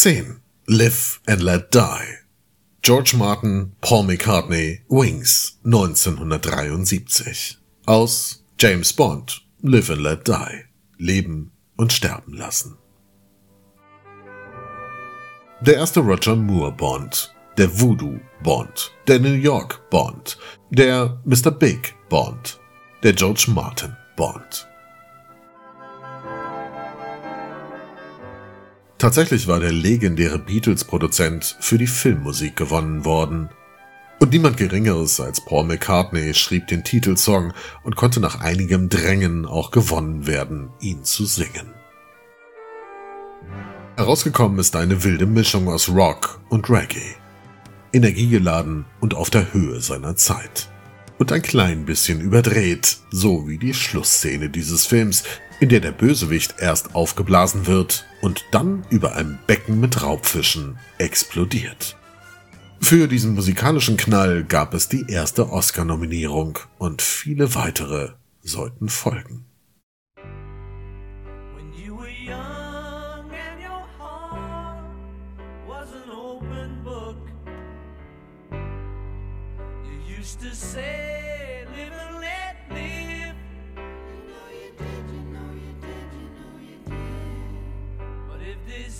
10. Live and Let Die. George Martin, Paul McCartney, Wings, 1973. Aus James Bond, Live and Let Die. Leben und sterben lassen. Der erste Roger Moore Bond, der Voodoo Bond, der New York Bond, der Mr. Big Bond, der George Martin Bond. Tatsächlich war der legendäre Beatles-Produzent für die Filmmusik gewonnen worden. Und niemand Geringeres als Paul McCartney schrieb den Titelsong und konnte nach einigem Drängen auch gewonnen werden, ihn zu singen. Herausgekommen ist eine wilde Mischung aus Rock und Reggae. Energiegeladen und auf der Höhe seiner Zeit. Und ein klein bisschen überdreht, so wie die Schlussszene dieses Films, in der der Bösewicht erst aufgeblasen wird und dann über ein Becken mit Raubfischen explodiert. Für diesen musikalischen Knall gab es die erste Oscar-Nominierung und viele weitere sollten folgen. used to say, live and let live.